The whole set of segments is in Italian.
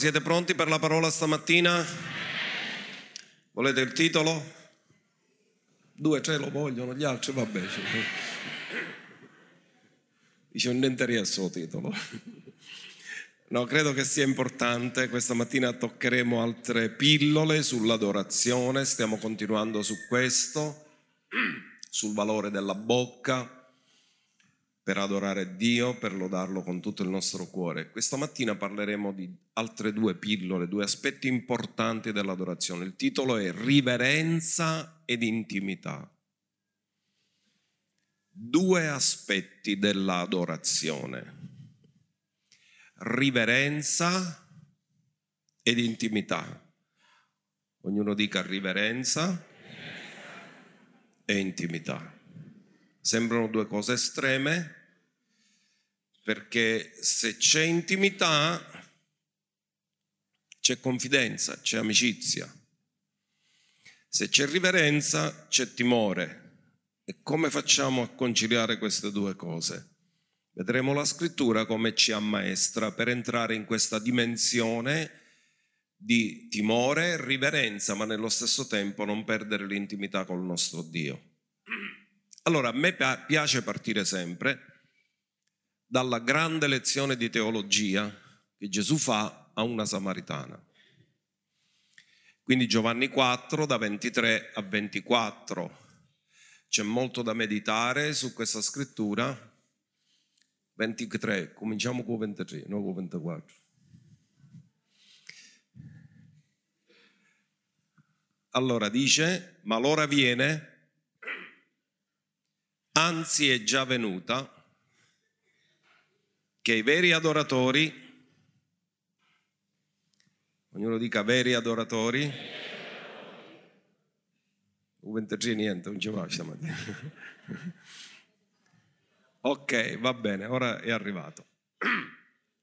siete pronti per la parola stamattina? Volete il titolo? Due, tre lo vogliono, gli altri vabbè. Dice niente riesco il titolo. No, credo che sia importante. Questa mattina toccheremo altre pillole sull'adorazione, stiamo continuando su questo, sul valore della bocca per adorare Dio, per lodarlo con tutto il nostro cuore. Questa mattina parleremo di altre due pillole, due aspetti importanti dell'adorazione. Il titolo è Riverenza ed intimità. Due aspetti dell'adorazione riverenza ed intimità. Ognuno dica riverenza e intimità. Sembrano due cose estreme perché se c'è intimità c'è confidenza, c'è amicizia. Se c'è riverenza c'è timore. E come facciamo a conciliare queste due cose? Vedremo la scrittura come ci ammaestra per entrare in questa dimensione di timore e riverenza, ma nello stesso tempo non perdere l'intimità col nostro Dio. Allora, a me piace partire sempre dalla grande lezione di teologia che Gesù fa a una samaritana. Quindi Giovanni 4 da 23 a 24. C'è molto da meditare su questa scrittura 23, cominciamo con 23, non con 24. Allora dice, ma l'ora viene, anzi è già venuta, che i veri adoratori, ognuno dica veri adoratori, 23 niente, non ci va stamattina. Ok, va bene, ora è arrivato.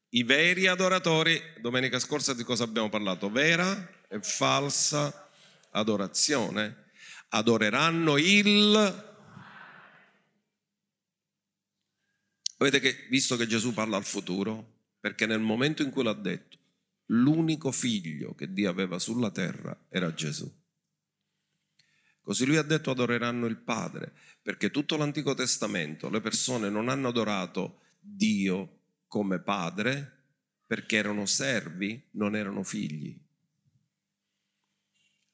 I veri adoratori, domenica scorsa di cosa abbiamo parlato? Vera e falsa adorazione. Adoreranno il... Avete che, visto che Gesù parla al futuro? Perché nel momento in cui l'ha detto, l'unico figlio che Dio aveva sulla terra era Gesù. Così lui ha detto adoreranno il Padre, perché tutto l'Antico Testamento le persone non hanno adorato Dio come Padre perché erano servi, non erano figli.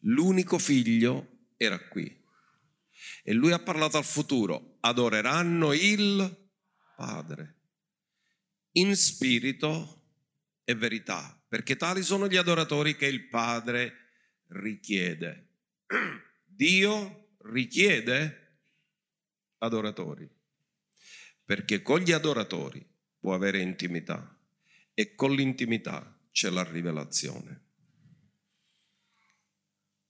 L'unico figlio era qui. E lui ha parlato al futuro, adoreranno il Padre in spirito e verità, perché tali sono gli adoratori che il Padre richiede. Dio richiede adoratori, perché con gli adoratori può avere intimità e con l'intimità c'è la rivelazione.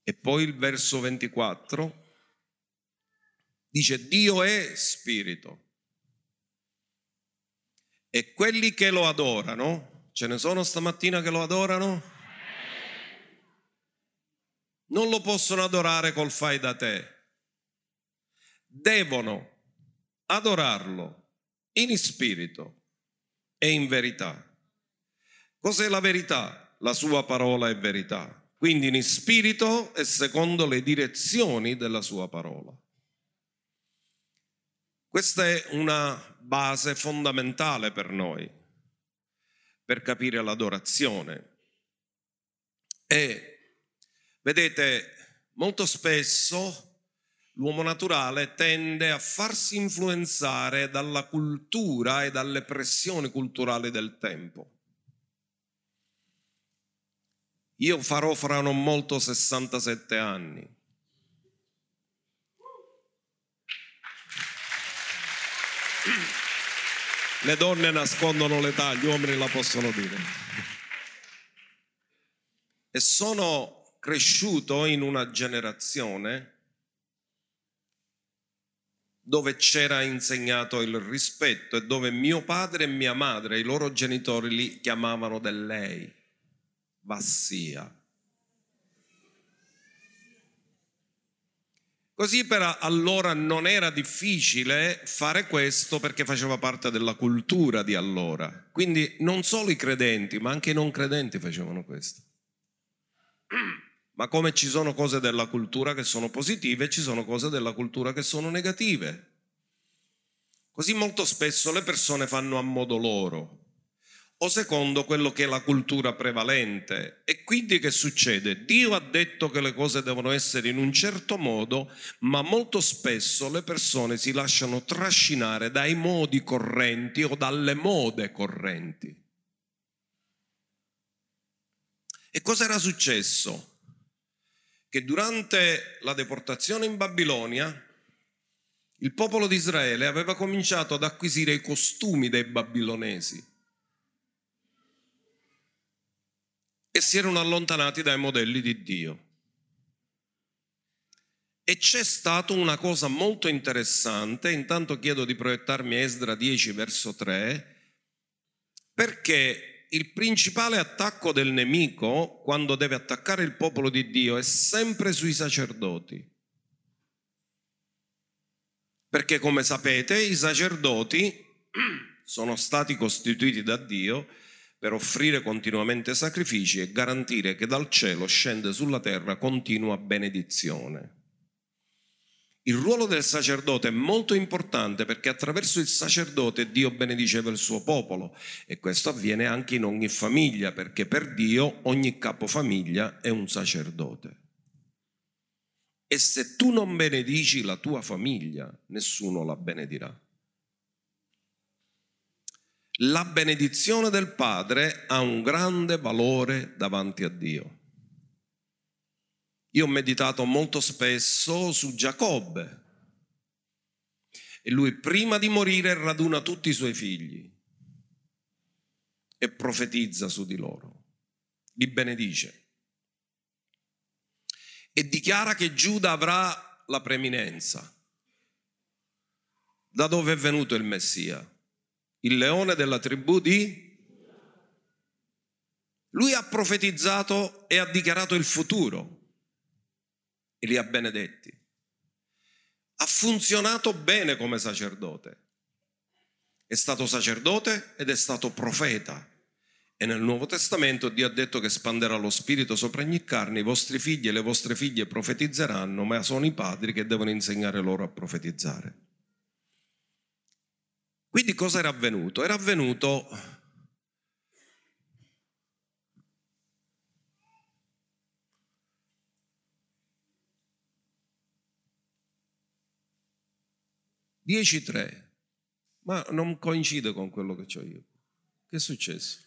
E poi il verso 24 dice Dio è spirito e quelli che lo adorano, ce ne sono stamattina che lo adorano? non lo possono adorare col fai da te. Devono adorarlo in spirito e in verità. Cos'è la verità? La sua parola è verità. Quindi in spirito e secondo le direzioni della sua parola. Questa è una base fondamentale per noi, per capire l'adorazione. E Vedete, molto spesso l'uomo naturale tende a farsi influenzare dalla cultura e dalle pressioni culturali del tempo. Io farò fra non molto 67 anni. Le donne nascondono l'età, gli uomini la possono dire. E sono cresciuto in una generazione dove c'era insegnato il rispetto e dove mio padre e mia madre, i loro genitori li chiamavano del lei, vassia. Così per allora non era difficile fare questo perché faceva parte della cultura di allora. Quindi non solo i credenti, ma anche i non credenti facevano questo. Ma come ci sono cose della cultura che sono positive, ci sono cose della cultura che sono negative. Così molto spesso le persone fanno a modo loro o secondo quello che è la cultura prevalente. E quindi che succede? Dio ha detto che le cose devono essere in un certo modo, ma molto spesso le persone si lasciano trascinare dai modi correnti o dalle mode correnti. E cosa era successo? Che durante la deportazione in Babilonia il popolo di Israele aveva cominciato ad acquisire i costumi dei babilonesi e si erano allontanati dai modelli di Dio. E c'è stata una cosa molto interessante, intanto chiedo di proiettarmi Esdra 10 verso 3, perché il principale attacco del nemico quando deve attaccare il popolo di Dio è sempre sui sacerdoti. Perché come sapete i sacerdoti sono stati costituiti da Dio per offrire continuamente sacrifici e garantire che dal cielo scende sulla terra continua benedizione. Il ruolo del sacerdote è molto importante perché attraverso il sacerdote Dio benediceva il suo popolo e questo avviene anche in ogni famiglia perché per Dio ogni capofamiglia è un sacerdote. E se tu non benedici la tua famiglia, nessuno la benedirà. La benedizione del Padre ha un grande valore davanti a Dio. Io ho meditato molto spesso su Giacobbe e lui prima di morire raduna tutti i suoi figli e profetizza su di loro, li benedice e dichiara che Giuda avrà la preeminenza. Da dove è venuto il Messia? Il leone della tribù di... Lui ha profetizzato e ha dichiarato il futuro e li ha benedetti. Ha funzionato bene come sacerdote. È stato sacerdote ed è stato profeta. E nel Nuovo Testamento Dio ha detto che spanderà lo Spirito sopra ogni carne, i vostri figli e le vostre figlie profetizzeranno, ma sono i padri che devono insegnare loro a profetizzare. Quindi cosa era avvenuto? Era avvenuto Dieci tre, ma non coincide con quello che ho io. Che è successo?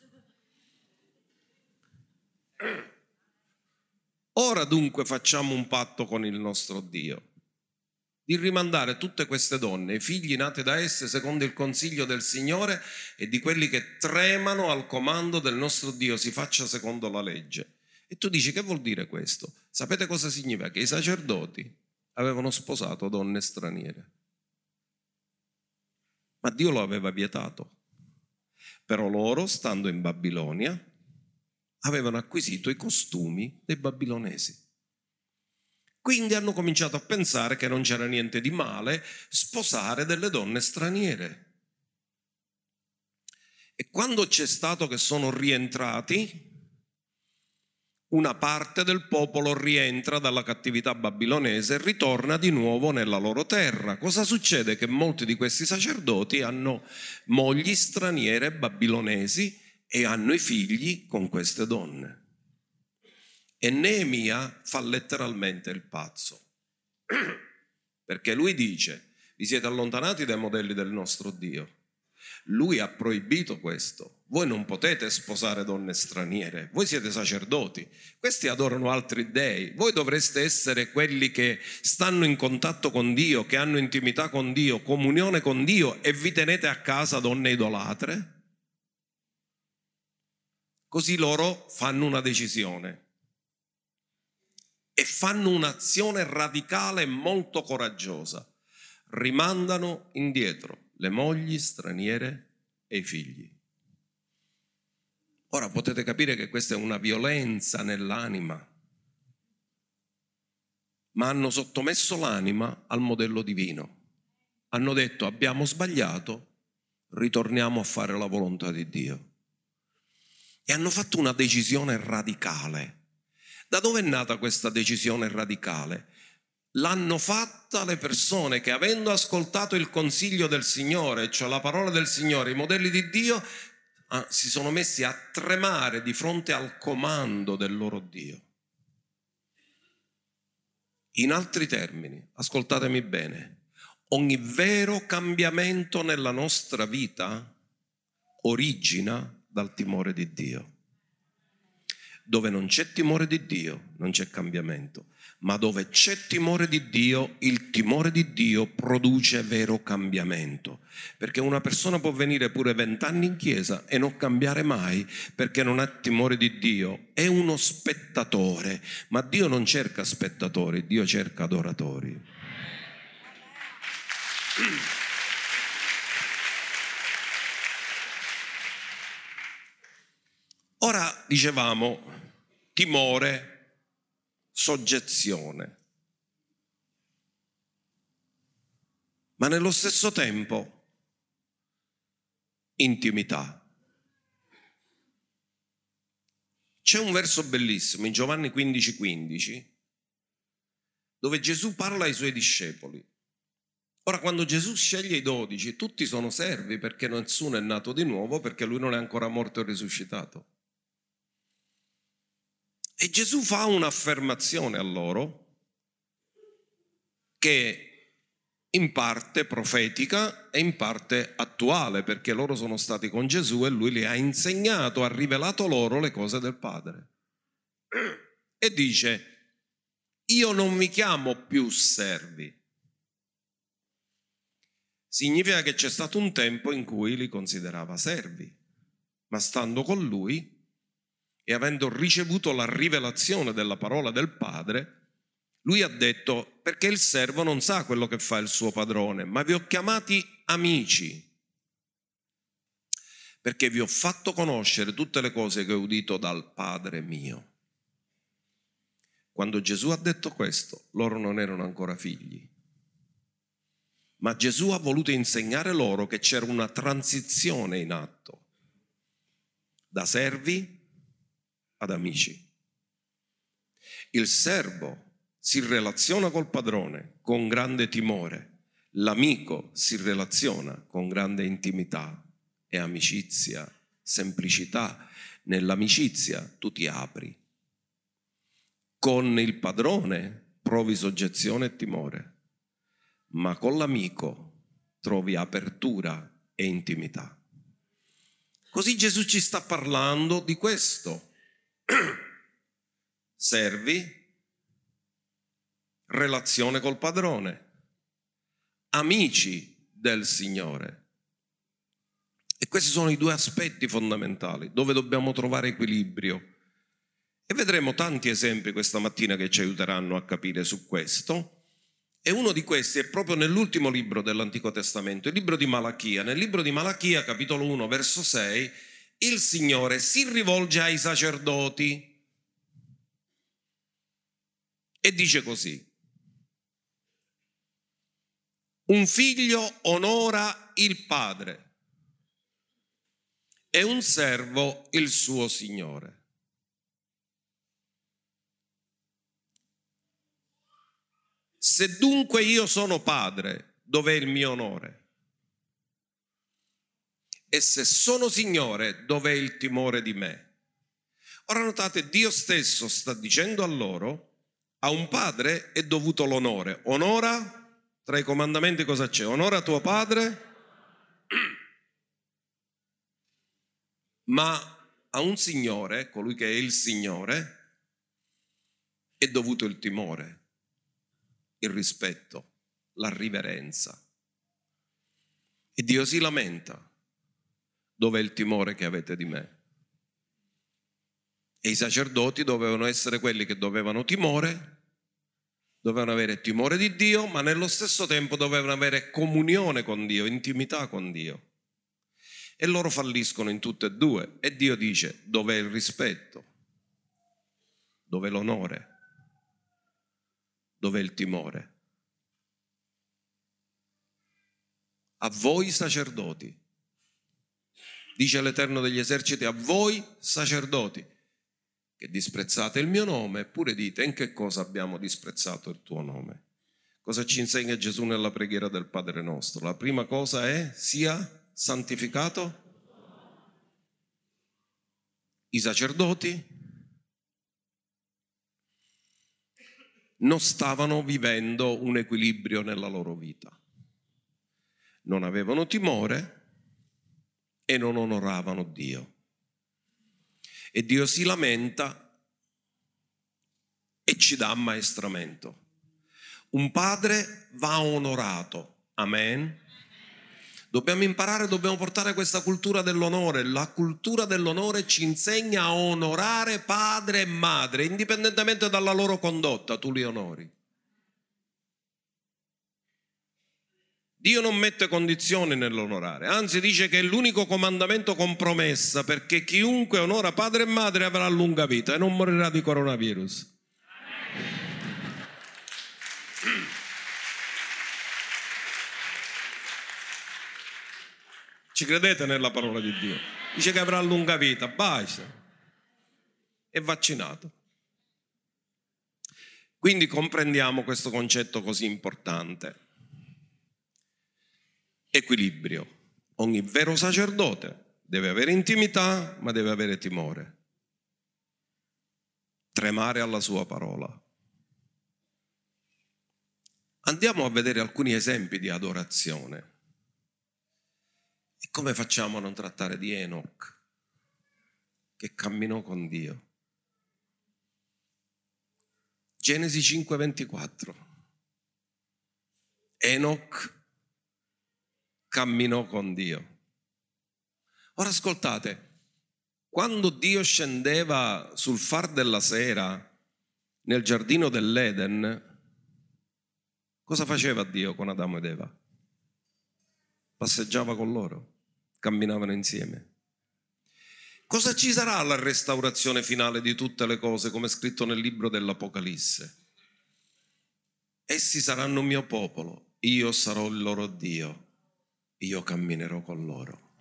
Ora dunque facciamo un patto con il nostro Dio di rimandare tutte queste donne, i figli nati da esse, secondo il consiglio del Signore e di quelli che tremano al comando del nostro Dio, si faccia secondo la legge. E tu dici che vuol dire questo? Sapete cosa significa? Che i sacerdoti avevano sposato donne straniere. Ma Dio lo aveva vietato. Però loro, stando in Babilonia, avevano acquisito i costumi dei babilonesi. Quindi hanno cominciato a pensare che non c'era niente di male sposare delle donne straniere. E quando c'è stato che sono rientrati, una parte del popolo rientra dalla cattività babilonese e ritorna di nuovo nella loro terra. Cosa succede? Che molti di questi sacerdoti hanno mogli straniere babilonesi e hanno i figli con queste donne. E Neemia fa letteralmente il pazzo, perché lui dice, vi siete allontanati dai modelli del nostro Dio. Lui ha proibito questo. Voi non potete sposare donne straniere, voi siete sacerdoti, questi adorano altri dei, voi dovreste essere quelli che stanno in contatto con Dio, che hanno intimità con Dio, comunione con Dio e vi tenete a casa donne idolatre? Così loro fanno una decisione e fanno un'azione radicale e molto coraggiosa. Rimandano indietro le mogli straniere e i figli. Ora potete capire che questa è una violenza nell'anima. ma hanno sottomesso l'anima al modello divino. Hanno detto abbiamo sbagliato, ritorniamo a fare la volontà di Dio. E hanno fatto una decisione radicale. Da dove è nata questa decisione radicale? L'hanno fatta le persone che avendo ascoltato il consiglio del Signore, cioè la parola del Signore, i modelli di Dio, ah, si sono messi a tremare di fronte al comando del loro Dio. In altri termini, ascoltatemi bene, ogni vero cambiamento nella nostra vita origina dal timore di Dio. Dove non c'è timore di Dio, non c'è cambiamento ma dove c'è timore di Dio, il timore di Dio produce vero cambiamento. Perché una persona può venire pure vent'anni in chiesa e non cambiare mai perché non ha timore di Dio. È uno spettatore, ma Dio non cerca spettatori, Dio cerca adoratori. Ora dicevamo timore soggezione. Ma nello stesso tempo intimità. C'è un verso bellissimo in Giovanni 15:15 15, dove Gesù parla ai suoi discepoli. Ora, quando Gesù sceglie i dodici, tutti sono servi perché nessuno è nato di nuovo, perché lui non è ancora morto e risuscitato. E Gesù fa un'affermazione a loro che in parte profetica e in parte attuale, perché loro sono stati con Gesù e lui li ha insegnato, ha rivelato loro le cose del Padre. E dice, io non mi chiamo più servi. Significa che c'è stato un tempo in cui li considerava servi, ma stando con lui e avendo ricevuto la rivelazione della parola del Padre, lui ha detto, perché il servo non sa quello che fa il suo padrone, ma vi ho chiamati amici, perché vi ho fatto conoscere tutte le cose che ho udito dal Padre mio. Quando Gesù ha detto questo, loro non erano ancora figli, ma Gesù ha voluto insegnare loro che c'era una transizione in atto da servi ad amici. Il servo si relaziona col padrone con grande timore, l'amico si relaziona con grande intimità e amicizia, semplicità. Nell'amicizia tu ti apri. Con il padrone provi soggezione e timore, ma con l'amico trovi apertura e intimità. Così Gesù ci sta parlando di questo servi, relazione col padrone, amici del Signore. E questi sono i due aspetti fondamentali dove dobbiamo trovare equilibrio. E vedremo tanti esempi questa mattina che ci aiuteranno a capire su questo. E uno di questi è proprio nell'ultimo libro dell'Antico Testamento, il libro di Malachia. Nel libro di Malachia, capitolo 1, verso 6, il Signore si rivolge ai sacerdoti e dice così, un figlio onora il padre e un servo il suo Signore. Se dunque io sono padre, dov'è il mio onore? E se sono Signore, dov'è il timore di me? Ora notate, Dio stesso sta dicendo a loro, a un padre è dovuto l'onore. Onora, tra i comandamenti cosa c'è? Onora tuo padre, ma a un Signore, colui che è il Signore, è dovuto il timore, il rispetto, la riverenza. E Dio si lamenta dove è il timore che avete di me? E i sacerdoti dovevano essere quelli che dovevano timore, dovevano avere timore di Dio, ma nello stesso tempo dovevano avere comunione con Dio, intimità con Dio. E loro falliscono in tutte e due. E Dio dice, dov'è il rispetto? Dov'è l'onore? Dov'è il timore? A voi sacerdoti. Dice l'Eterno degli eserciti, a voi sacerdoti, che disprezzate il mio nome, eppure dite in che cosa abbiamo disprezzato il tuo nome. Cosa ci insegna Gesù nella preghiera del Padre nostro? La prima cosa è sia santificato i sacerdoti non stavano vivendo un equilibrio nella loro vita. Non avevano timore e non onoravano Dio. E Dio si lamenta e ci dà ammaestramento. Un padre va onorato. Amen. Dobbiamo imparare, dobbiamo portare questa cultura dell'onore. La cultura dell'onore ci insegna a onorare padre e madre, indipendentemente dalla loro condotta, tu li onori. Dio non mette condizioni nell'onorare, anzi dice che è l'unico comandamento con promessa perché chiunque onora padre e madre avrà lunga vita e non morirà di coronavirus. Ci credete nella parola di Dio? Dice che avrà lunga vita, basta. È vaccinato. Quindi comprendiamo questo concetto così importante. Equilibrio. Ogni vero sacerdote deve avere intimità, ma deve avere timore. Tremare alla sua parola. Andiamo a vedere alcuni esempi di adorazione. E come facciamo a non trattare di Enoch, che camminò con Dio? Genesi 5:24. Enoch camminò con Dio. Ora ascoltate, quando Dio scendeva sul far della sera nel giardino dell'Eden, cosa faceva Dio con Adamo ed Eva? passeggiava con loro, camminavano insieme. Cosa ci sarà alla restaurazione finale di tutte le cose, come scritto nel libro dell'Apocalisse? Essi saranno mio popolo, io sarò il loro Dio, io camminerò con loro.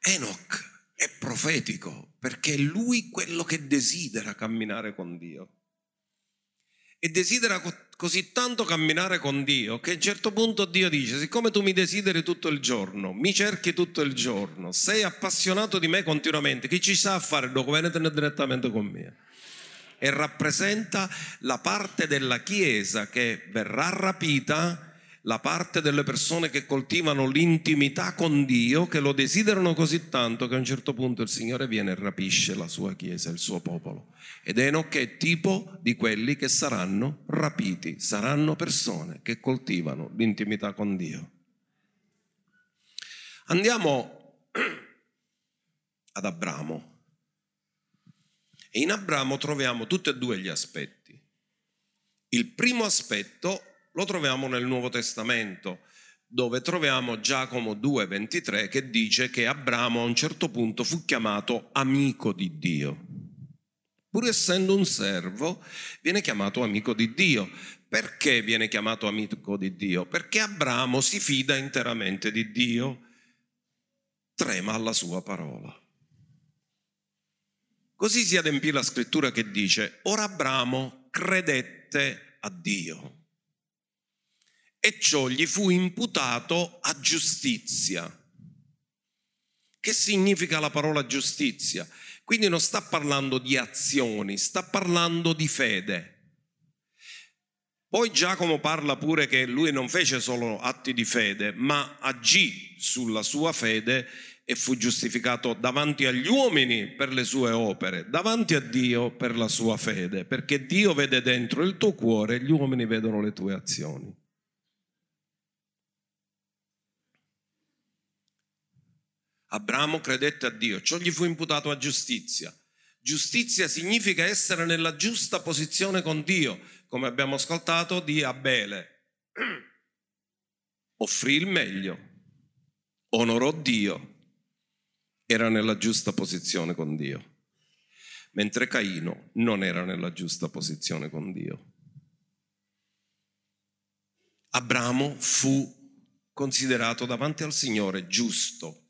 Enoch è profetico perché è lui quello che desidera camminare con Dio e desidera così tanto camminare con Dio che a un certo punto Dio dice, siccome tu mi desideri tutto il giorno, mi cerchi tutto il giorno, sei appassionato di me continuamente, chi ci sa fare dopo? Venetene direttamente con me. E rappresenta la parte della Chiesa che verrà rapita la parte delle persone che coltivano l'intimità con Dio, che lo desiderano così tanto che a un certo punto il Signore viene e rapisce la sua Chiesa, il suo popolo. Ed Enoch è tipo di quelli che saranno rapiti, saranno persone che coltivano l'intimità con Dio. Andiamo ad Abramo. E in Abramo troviamo tutti e due gli aspetti. Il primo aspetto lo troviamo nel Nuovo Testamento, dove troviamo Giacomo 2,23 che dice che Abramo a un certo punto fu chiamato amico di Dio. Pur essendo un servo, viene chiamato amico di Dio. Perché viene chiamato amico di Dio? Perché Abramo si fida interamente di Dio, trema alla sua parola. Così si adempì la scrittura che dice, ora Abramo credette a Dio e ciò gli fu imputato a giustizia. Che significa la parola giustizia? Quindi non sta parlando di azioni, sta parlando di fede. Poi Giacomo parla pure che lui non fece solo atti di fede, ma agì sulla sua fede e fu giustificato davanti agli uomini per le sue opere, davanti a Dio per la sua fede, perché Dio vede dentro il tuo cuore e gli uomini vedono le tue azioni. Abramo credette a Dio, ciò gli fu imputato a giustizia. Giustizia significa essere nella giusta posizione con Dio, come abbiamo ascoltato di Abele. Offrì il meglio, onorò Dio, era nella giusta posizione con Dio, mentre Caino non era nella giusta posizione con Dio. Abramo fu considerato davanti al Signore giusto.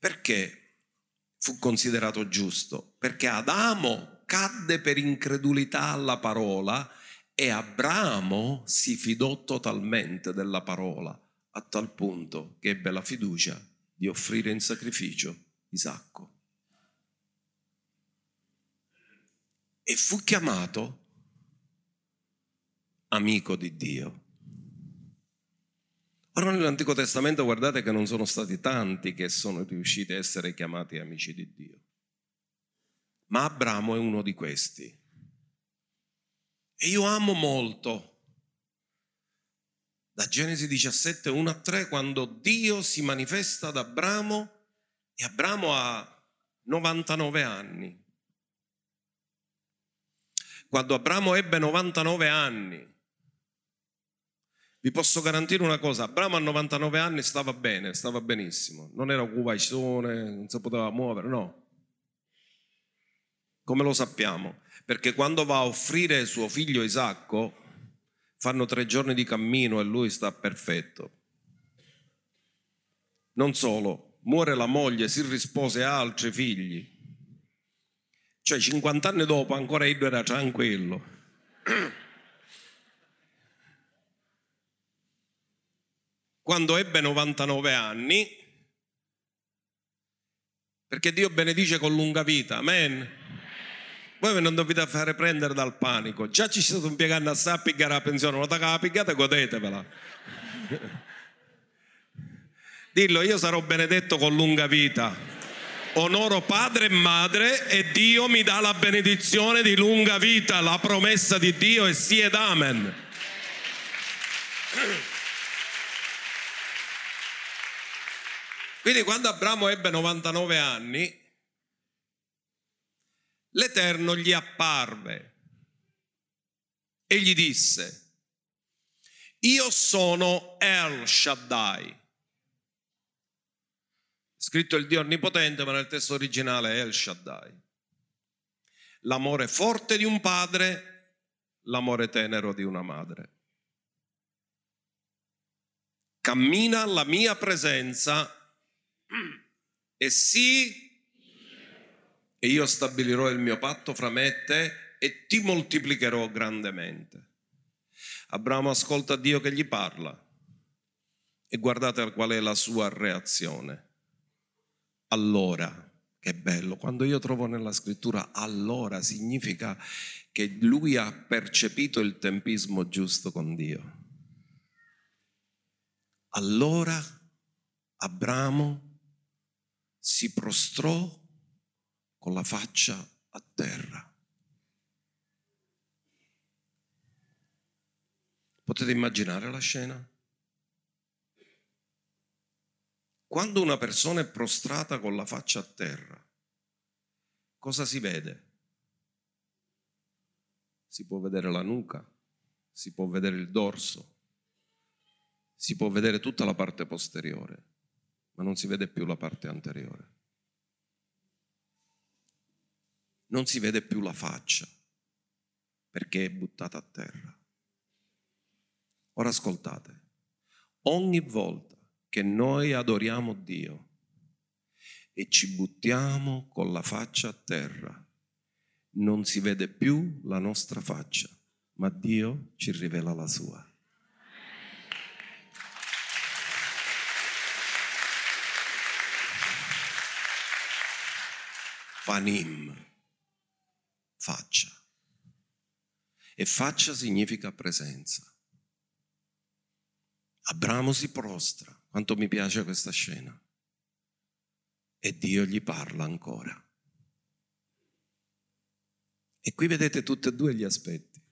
Perché fu considerato giusto? Perché Adamo cadde per incredulità alla parola e Abramo si fidò totalmente della parola, a tal punto che ebbe la fiducia di offrire in sacrificio Isacco. E fu chiamato amico di Dio. Ora nell'Antico Testamento guardate che non sono stati tanti che sono riusciti a essere chiamati amici di Dio, ma Abramo è uno di questi. E io amo molto da Genesi 17, 1 a 3, quando Dio si manifesta ad Abramo e Abramo ha 99 anni. Quando Abramo ebbe 99 anni, vi posso garantire una cosa, Abramo a 99 anni stava bene, stava benissimo, non era un cuvaisone, non si poteva muovere, no. Come lo sappiamo? perché quando va a offrire suo figlio Isacco, fanno tre giorni di cammino e lui sta perfetto. Non solo, muore la moglie, si rispose a altri figli. Cioè 50 anni dopo ancora Iddo era tranquillo. Quando ebbe 99 anni, perché Dio benedice con lunga vita, amen. Voi non dovete fare prendere dal panico. Già ci siete impiegando a pigliare la pensione, ma la pigliate godetevela. Dillo, io sarò benedetto con lunga vita. Onoro padre e madre e Dio mi dà la benedizione di lunga vita, la promessa di Dio e sì ed amen. Quindi quando Abramo ebbe 99 anni, l'Eterno gli apparve e gli disse, io sono El Shaddai. Scritto il Dio Onnipotente, ma nel testo originale è El Shaddai. L'amore forte di un padre, l'amore tenero di una madre. Cammina alla mia presenza e sii e io stabilirò il mio patto fra me e te e ti moltiplicherò grandemente. Abramo ascolta Dio che gli parla e guardate qual è la sua reazione. Allora, che bello, quando io trovo nella scrittura allora significa che lui ha percepito il tempismo giusto con Dio. Allora Abramo si prostrò con la faccia a terra. Potete immaginare la scena? Quando una persona è prostrata con la faccia a terra, cosa si vede? Si può vedere la nuca, si può vedere il dorso, si può vedere tutta la parte posteriore, ma non si vede più la parte anteriore. non si vede più la faccia perché è buttata a terra. Ora ascoltate, ogni volta che noi adoriamo Dio e ci buttiamo con la faccia a terra, non si vede più la nostra faccia, ma Dio ci rivela la sua. Panim faccia. E faccia significa presenza. Abramo si prostra, quanto mi piace questa scena. E Dio gli parla ancora. E qui vedete tutti e due gli aspetti.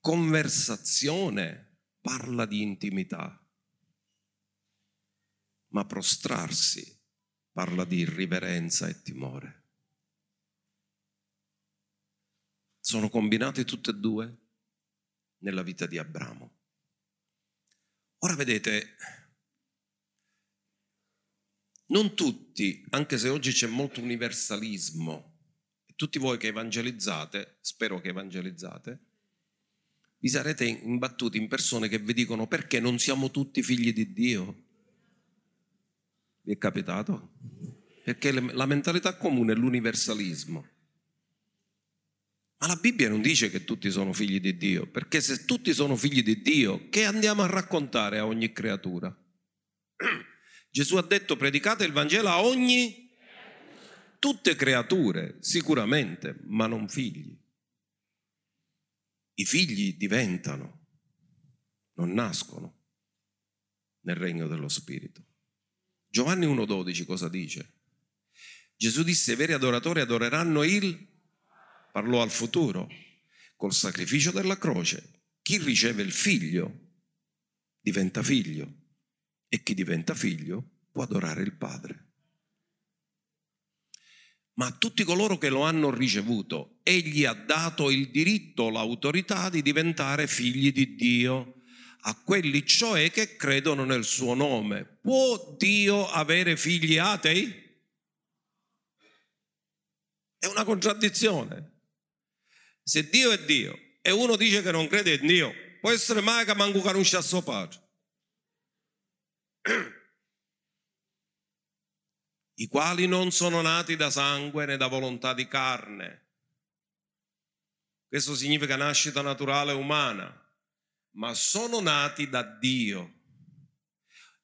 Conversazione parla di intimità, ma prostrarsi parla di riverenza e timore. sono combinate tutte e due nella vita di Abramo. Ora vedete, non tutti, anche se oggi c'è molto universalismo, tutti voi che evangelizzate, spero che evangelizzate, vi sarete imbattuti in persone che vi dicono perché non siamo tutti figli di Dio? Vi è capitato? Perché la mentalità comune è l'universalismo. Ma la Bibbia non dice che tutti sono figli di Dio, perché se tutti sono figli di Dio, che andiamo a raccontare a ogni creatura? Gesù ha detto predicate il Vangelo a ogni tutte creature, sicuramente, ma non figli. I figli diventano, non nascono nel regno dello Spirito. Giovanni 1,12 cosa dice? Gesù disse: i veri adoratori adoreranno il, parlò al futuro, col sacrificio della croce. Chi riceve il figlio diventa figlio e chi diventa figlio può adorare il Padre ma a tutti coloro che lo hanno ricevuto, egli ha dato il diritto, l'autorità di diventare figli di Dio, a quelli cioè che credono nel suo nome. Può Dio avere figli atei? È una contraddizione. Se Dio è Dio e uno dice che non crede in Dio, può essere mai che manco conosce a suo padre. i quali non sono nati da sangue né da volontà di carne. Questo significa nascita naturale umana, ma sono nati da Dio.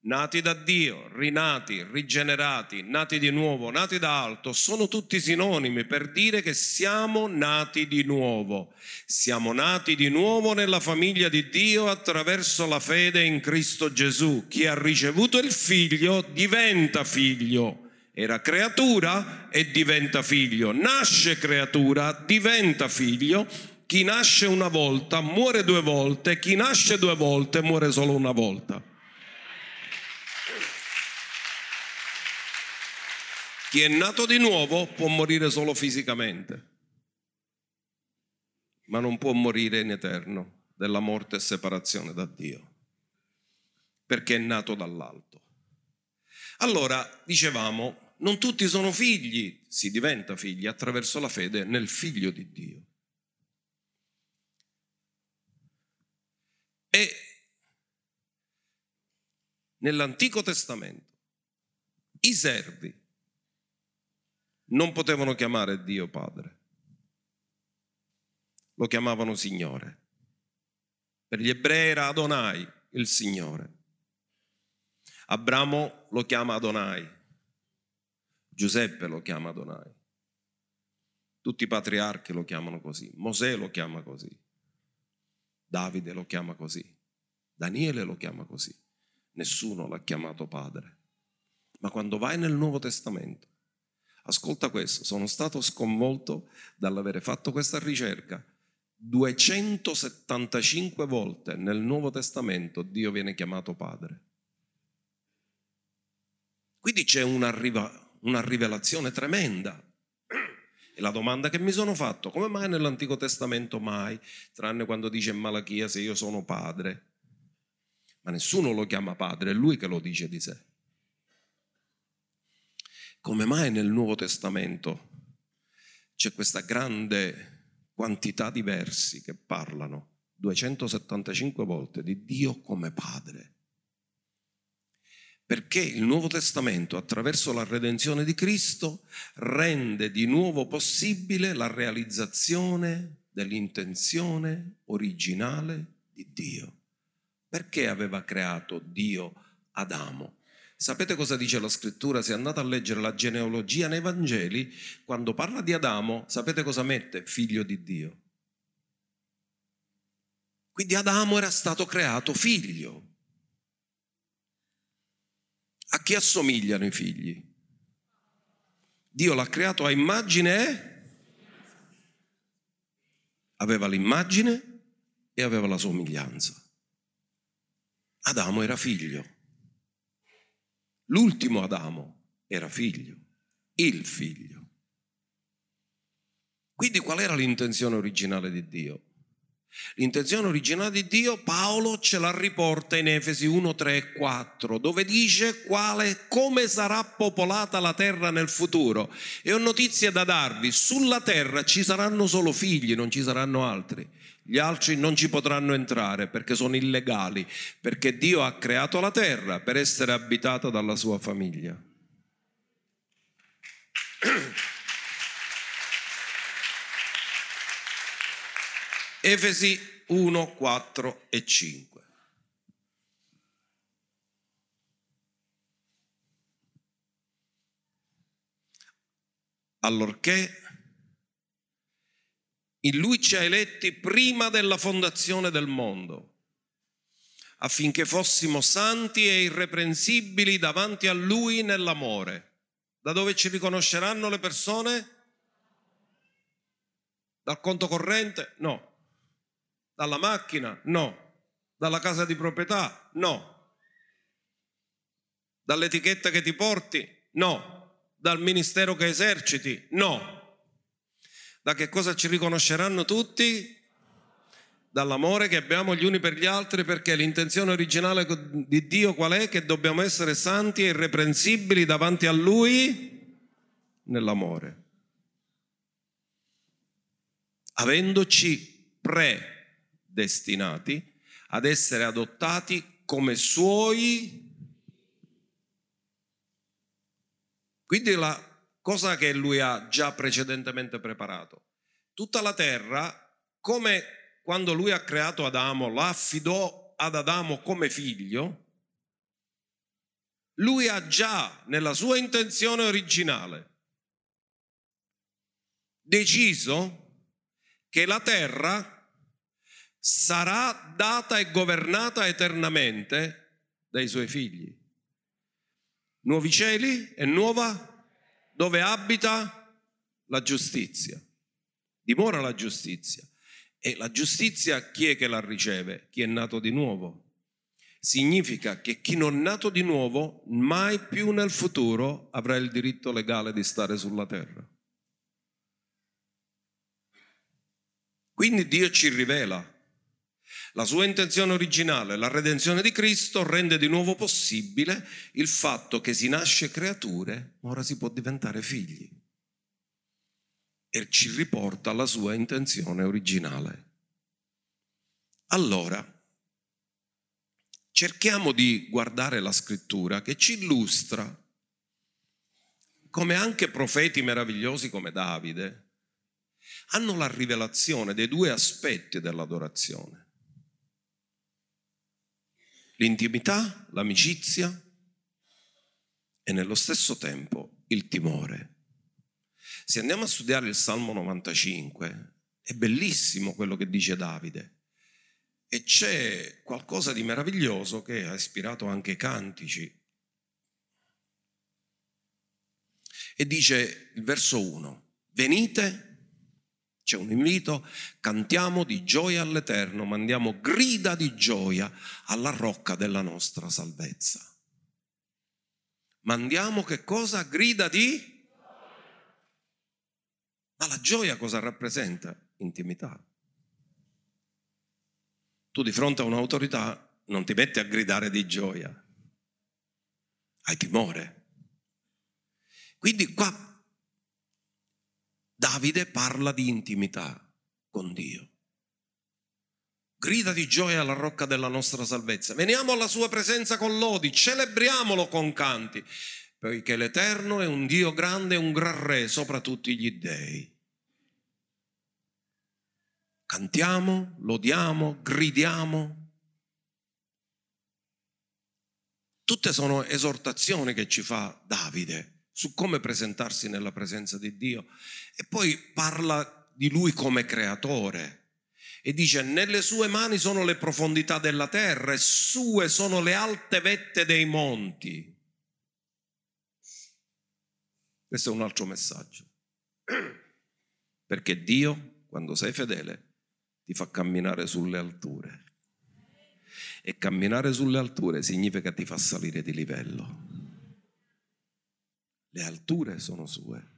Nati da Dio, rinati, rigenerati, nati di nuovo, nati da alto, sono tutti sinonimi per dire che siamo nati di nuovo. Siamo nati di nuovo nella famiglia di Dio attraverso la fede in Cristo Gesù. Chi ha ricevuto il figlio diventa figlio era creatura e diventa figlio, nasce creatura, diventa figlio, chi nasce una volta muore due volte, chi nasce due volte muore solo una volta. Chi è nato di nuovo può morire solo fisicamente, ma non può morire in eterno della morte e separazione da Dio, perché è nato dall'alto. Allora, dicevamo, non tutti sono figli, si diventa figli attraverso la fede nel figlio di Dio. E nell'Antico Testamento i servi non potevano chiamare Dio Padre, lo chiamavano Signore. Per gli ebrei era Adonai, il Signore. Abramo lo chiama Adonai, Giuseppe lo chiama Adonai. Tutti i patriarchi lo chiamano così. Mosè lo chiama così. Davide lo chiama così. Daniele lo chiama così. Nessuno l'ha chiamato padre. Ma quando vai nel Nuovo Testamento, ascolta questo, sono stato sconvolto dall'avere fatto questa ricerca. 275 volte nel Nuovo Testamento Dio viene chiamato padre. Quindi c'è un'arriva, una rivelazione tremenda. E la domanda che mi sono fatto, come mai nell'Antico Testamento mai, tranne quando dice in Malachia se io sono padre? Ma nessuno lo chiama padre, è lui che lo dice di sé. Come mai nel Nuovo Testamento c'è questa grande quantità di versi che parlano 275 volte di Dio come padre? perché il Nuovo Testamento, attraverso la redenzione di Cristo, rende di nuovo possibile la realizzazione dell'intenzione originale di Dio. Perché aveva creato Dio Adamo? Sapete cosa dice la scrittura? Se andate a leggere la genealogia nei Vangeli, quando parla di Adamo, sapete cosa mette? Figlio di Dio. Quindi Adamo era stato creato figlio. A chi assomigliano i figli? Dio l'ha creato a immagine aveva l'immagine e aveva la somiglianza. Adamo era figlio. L'ultimo Adamo era figlio, il figlio. Quindi qual era l'intenzione originale di Dio? L'intenzione originale di Dio, Paolo ce la riporta in Efesi 1, 3 e 4, dove dice quale, come sarà popolata la terra nel futuro. E ho notizie da darvi, sulla terra ci saranno solo figli, non ci saranno altri. Gli altri non ci potranno entrare perché sono illegali, perché Dio ha creato la terra per essere abitata dalla sua famiglia. Efesi 1, 4 e 5. Allorché in lui ci ha eletti prima della fondazione del mondo, affinché fossimo santi e irreprensibili davanti a lui nell'amore. Da dove ci riconosceranno le persone? Dal conto corrente? No. Dalla macchina? No. Dalla casa di proprietà? No. Dall'etichetta che ti porti? No. Dal ministero che eserciti? No. Da che cosa ci riconosceranno tutti? Dall'amore che abbiamo gli uni per gli altri, perché l'intenzione originale di Dio qual è? Che dobbiamo essere santi e irreprensibili davanti a Lui nell'amore. Avendoci predestinati ad essere adottati come Suoi. Quindi la cosa che lui ha già precedentemente preparato. Tutta la terra, come quando lui ha creato Adamo, la affidò ad Adamo come figlio, lui ha già nella sua intenzione originale deciso che la terra sarà data e governata eternamente dai suoi figli. Nuovi cieli e nuova dove abita la giustizia, dimora la giustizia. E la giustizia chi è che la riceve? Chi è nato di nuovo. Significa che chi non è nato di nuovo mai più nel futuro avrà il diritto legale di stare sulla terra. Quindi Dio ci rivela la sua intenzione originale, la redenzione di Cristo, rende di nuovo possibile il fatto che si nasce creature, ma ora si può diventare figli. E ci riporta alla sua intenzione originale. Allora, cerchiamo di guardare la scrittura che ci illustra come anche profeti meravigliosi come Davide hanno la rivelazione dei due aspetti dell'adorazione l'intimità, l'amicizia e nello stesso tempo il timore. Se andiamo a studiare il Salmo 95, è bellissimo quello che dice Davide e c'è qualcosa di meraviglioso che ha ispirato anche i cantici. E dice il verso 1, venite c'è un invito, cantiamo di gioia all'Eterno, mandiamo grida di gioia alla rocca della nostra salvezza. Mandiamo che cosa? Grida di? Ma la gioia cosa rappresenta? Intimità. Tu di fronte a un'autorità non ti metti a gridare di gioia, hai timore. Quindi qua Davide parla di intimità con Dio. Grida di gioia alla rocca della nostra salvezza. Veniamo alla sua presenza con lodi, celebriamolo con canti, poiché l'Eterno è un Dio grande e un gran re sopra tutti gli dei. Cantiamo, lodiamo, gridiamo. Tutte sono esortazioni che ci fa Davide su come presentarsi nella presenza di Dio e poi parla di lui come creatore e dice nelle sue mani sono le profondità della terra e sue sono le alte vette dei monti. Questo è un altro messaggio. Perché Dio, quando sei fedele, ti fa camminare sulle alture. E camminare sulle alture significa ti fa salire di livello. Le alture sono sue.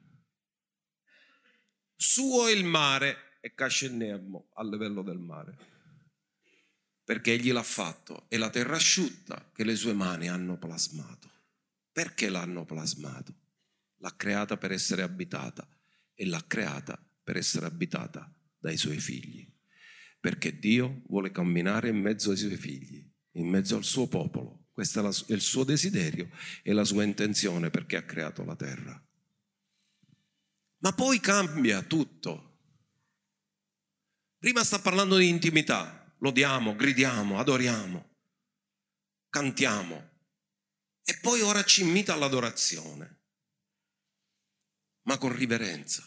Suo è il mare e cascennemmo a livello del mare. Perché egli l'ha fatto e la terra asciutta che le sue mani hanno plasmato. Perché l'hanno plasmato? L'ha creata per essere abitata e l'ha creata per essere abitata dai suoi figli. perché Dio vuole camminare in mezzo ai suoi figli, in mezzo al suo popolo. Questo è, il suo desiderio e la sua intenzione perché ha creato la terra. Ma poi cambia tutto. Prima sta parlando di intimità, lodiamo, gridiamo, adoriamo, cantiamo. E poi ora ci invita all'adorazione, ma con riverenza.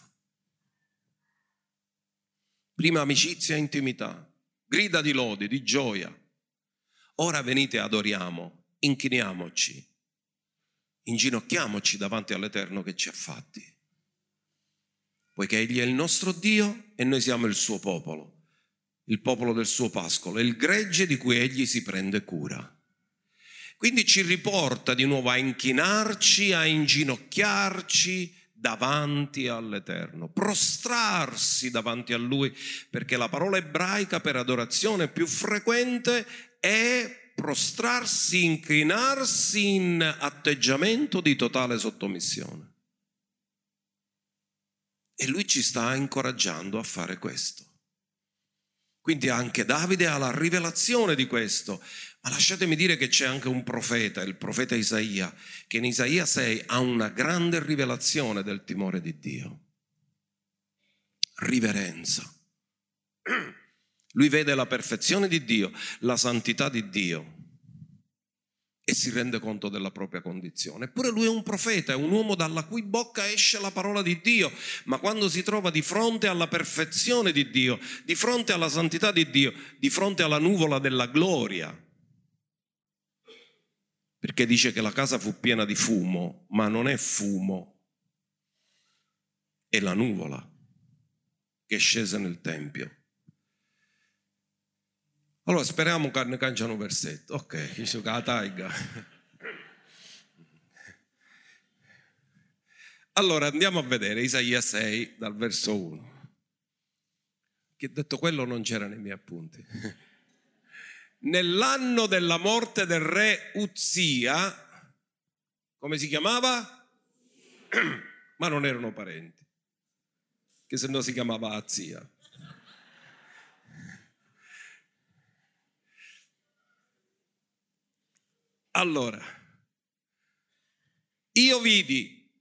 Prima amicizia e intimità, grida di lode, di gioia. Ora venite adoriamo, inchiniamoci, inginocchiamoci davanti all'Eterno che ci ha fatti. Poiché Egli è il nostro Dio e noi siamo il suo popolo, il popolo del suo pascolo, il gregge di cui Egli si prende cura. Quindi ci riporta di nuovo a inchinarci, a inginocchiarci, davanti all'Eterno, prostrarsi davanti a Lui, perché la parola ebraica per adorazione più frequente è prostrarsi, inclinarsi in atteggiamento di totale sottomissione. E lui ci sta incoraggiando a fare questo. Quindi anche Davide ha la rivelazione di questo. Ma lasciatemi dire che c'è anche un profeta, il profeta Isaia, che in Isaia 6 ha una grande rivelazione del timore di Dio. Riverenza. Lui vede la perfezione di Dio, la santità di Dio e si rende conto della propria condizione. Eppure lui è un profeta, è un uomo dalla cui bocca esce la parola di Dio, ma quando si trova di fronte alla perfezione di Dio, di fronte alla santità di Dio, di fronte alla nuvola della gloria, perché dice che la casa fu piena di fumo, ma non è fumo, è la nuvola che è scesa nel Tempio. Allora speriamo che ne cangiano un versetto. Ok, dice che la taiga. Allora andiamo a vedere Isaia 6 dal verso 1. Che detto quello non c'era nei miei appunti nell'anno della morte del re Uzia, come si chiamava? Ma non erano parenti, che se no si chiamava Azia. Allora, io vidi,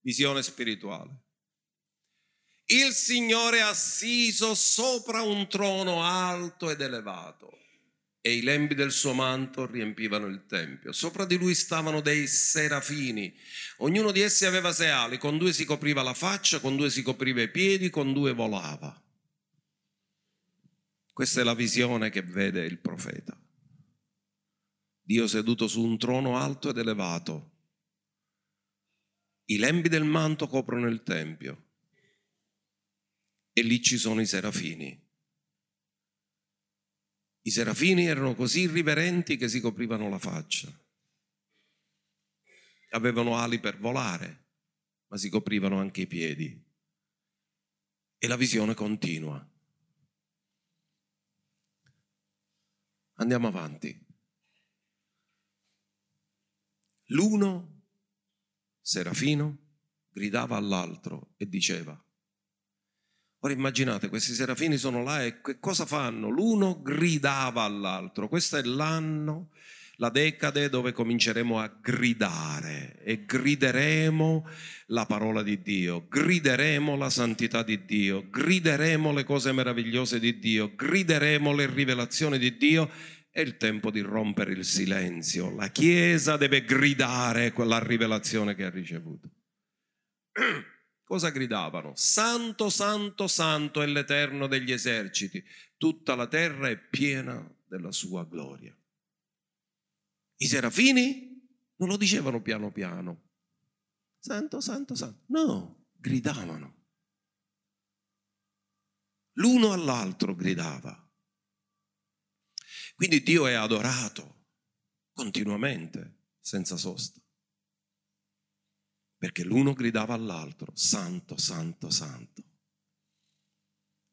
visione spirituale, il Signore assiso sopra un trono alto ed elevato e i lembi del suo manto riempivano il tempio. Sopra di lui stavano dei serafini. Ognuno di essi aveva sei ali, con due si copriva la faccia, con due si copriva i piedi, con due volava. Questa è la visione che vede il profeta. Dio seduto su un trono alto ed elevato. I lembi del manto coprono il tempio e lì ci sono i serafini i serafini erano così irriverenti che si coprivano la faccia. Avevano ali per volare, ma si coprivano anche i piedi. E la visione continua. Andiamo avanti. L'uno, serafino, gridava all'altro e diceva, Ora immaginate, questi serafini sono là e che cosa fanno? L'uno gridava all'altro. Questo è l'anno, la decade dove cominceremo a gridare e grideremo la parola di Dio, grideremo la santità di Dio, grideremo le cose meravigliose di Dio, grideremo le rivelazioni di Dio. È il tempo di rompere il silenzio. La Chiesa deve gridare quella rivelazione che ha ricevuto. Cosa gridavano? Santo, santo, santo è l'Eterno degli eserciti, tutta la terra è piena della sua gloria. I serafini non lo dicevano piano piano. Santo, santo, santo. No, gridavano. L'uno all'altro gridava. Quindi Dio è adorato continuamente, senza sosta perché l'uno gridava all'altro, santo, santo, santo.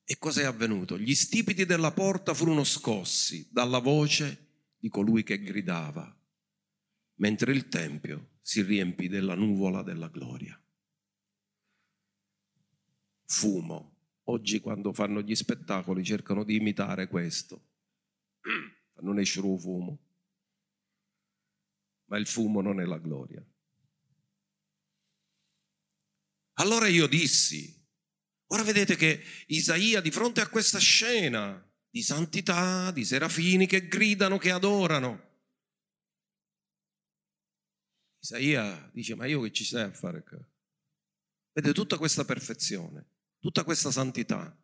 E cos'è avvenuto? Gli stipiti della porta furono scossi dalla voce di colui che gridava, mentre il Tempio si riempì della nuvola della gloria. Fumo, Oggi quando fanno gli spettacoli cercano di imitare questo. Non esce un fumo. Ma il fumo non è la gloria. Allora io dissi, ora vedete che Isaia di fronte a questa scena di santità, di serafini che gridano, che adorano, Isaia dice, ma io che ci stai a fare qua? Vede tutta questa perfezione, tutta questa santità.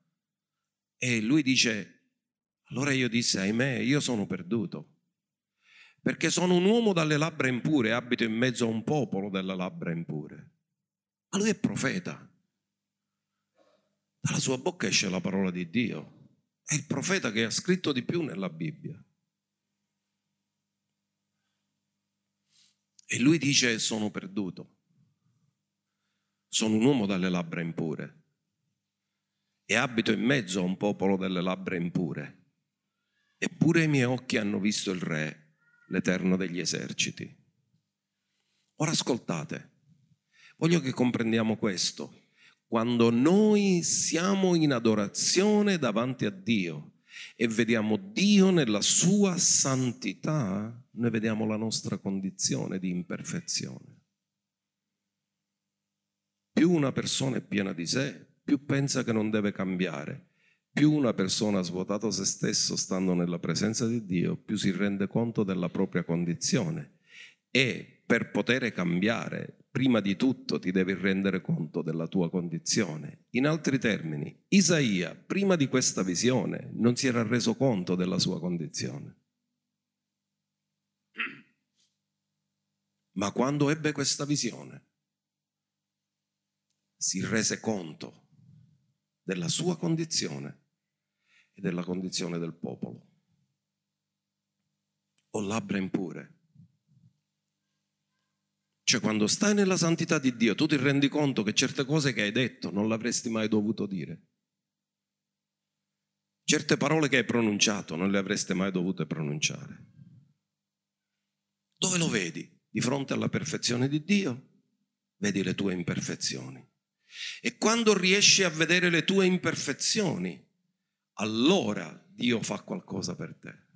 E lui dice, allora io dissi, ahimè, io sono perduto, perché sono un uomo dalle labbra impure abito in mezzo a un popolo dalle labbra impure. Ma lui è profeta. Dalla sua bocca esce la parola di Dio. È il profeta che ha scritto di più nella Bibbia. E lui dice sono perduto. Sono un uomo dalle labbra impure e abito in mezzo a un popolo dalle labbra impure. Eppure i miei occhi hanno visto il Re, l'Eterno degli eserciti. Ora ascoltate, voglio che comprendiamo questo. Quando noi siamo in adorazione davanti a Dio e vediamo Dio nella sua santità, noi vediamo la nostra condizione di imperfezione. Più una persona è piena di sé, più pensa che non deve cambiare. Più una persona ha svuotato se stesso stando nella presenza di Dio, più si rende conto della propria condizione. E per poter cambiare, prima di tutto ti devi rendere conto della tua condizione. In altri termini, Isaia, prima di questa visione, non si era reso conto della sua condizione. Ma quando ebbe questa visione, si rese conto della sua condizione e della condizione del popolo. Ho labbra impure. Cioè quando stai nella santità di Dio tu ti rendi conto che certe cose che hai detto non l'avresti mai dovuto dire. Certe parole che hai pronunciato non le avreste mai dovute pronunciare. Dove lo vedi? di fronte alla perfezione di Dio, vedi le tue imperfezioni. E quando riesci a vedere le tue imperfezioni, allora Dio fa qualcosa per te.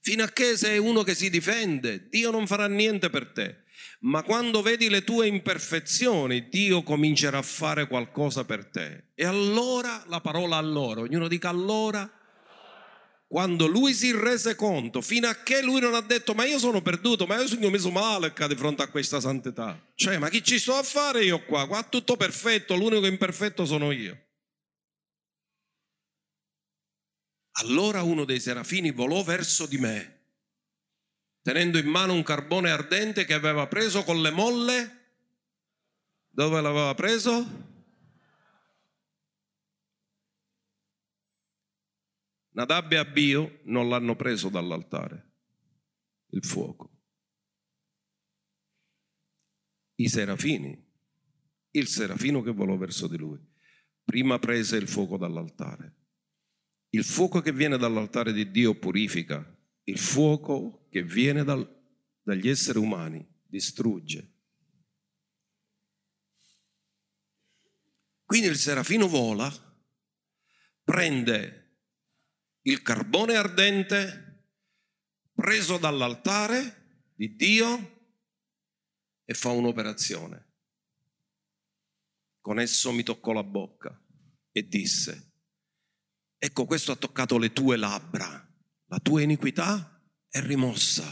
Fino a che sei uno che si difende, Dio non farà niente per te. Ma quando vedi le tue imperfezioni, Dio comincerà a fare qualcosa per te. E allora, la parola allora, ognuno dica allora, quando lui si rese conto, fino a che lui non ha detto ma io sono perduto, ma io sono messo male di fronte a questa santità. Cioè, ma chi ci sto a fare io qua? Qua tutto perfetto, l'unico imperfetto sono io. Allora uno dei serafini volò verso di me, tenendo in mano un carbone ardente che aveva preso con le molle. Dove l'aveva preso? Nadab e Abio non l'hanno preso dall'altare, il fuoco. I serafini, il serafino che volò verso di lui, prima prese il fuoco dall'altare. Il fuoco che viene dall'altare di Dio purifica, il fuoco che viene dal, dagli esseri umani distrugge. Quindi il serafino vola, prende il carbone ardente preso dall'altare di Dio e fa un'operazione. Con esso mi toccò la bocca e disse, ecco questo ha toccato le tue labbra, la tua iniquità è rimossa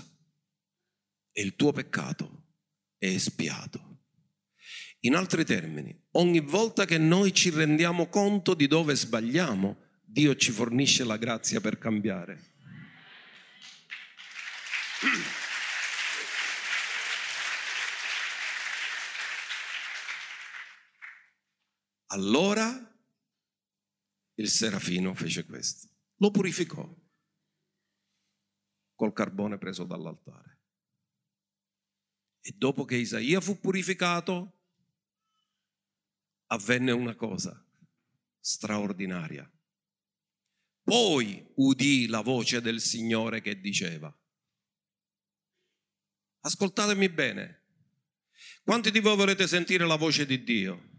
e il tuo peccato è espiato. In altri termini, ogni volta che noi ci rendiamo conto di dove sbagliamo, Dio ci fornisce la grazia per cambiare. Allora il serafino fece questo, lo purificò col carbone preso dall'altare. E dopo che Isaia fu purificato, avvenne una cosa straordinaria. Poi udì la voce del Signore che diceva, ascoltatemi bene, quanti di voi volete sentire la voce di Dio?